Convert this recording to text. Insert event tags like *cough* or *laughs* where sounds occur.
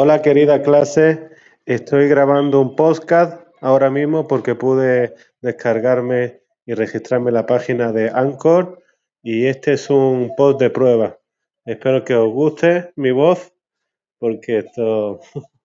Hola querida clase, estoy grabando un podcast ahora mismo porque pude descargarme y registrarme la página de Anchor y este es un post de prueba. Espero que os guste mi voz porque esto *laughs*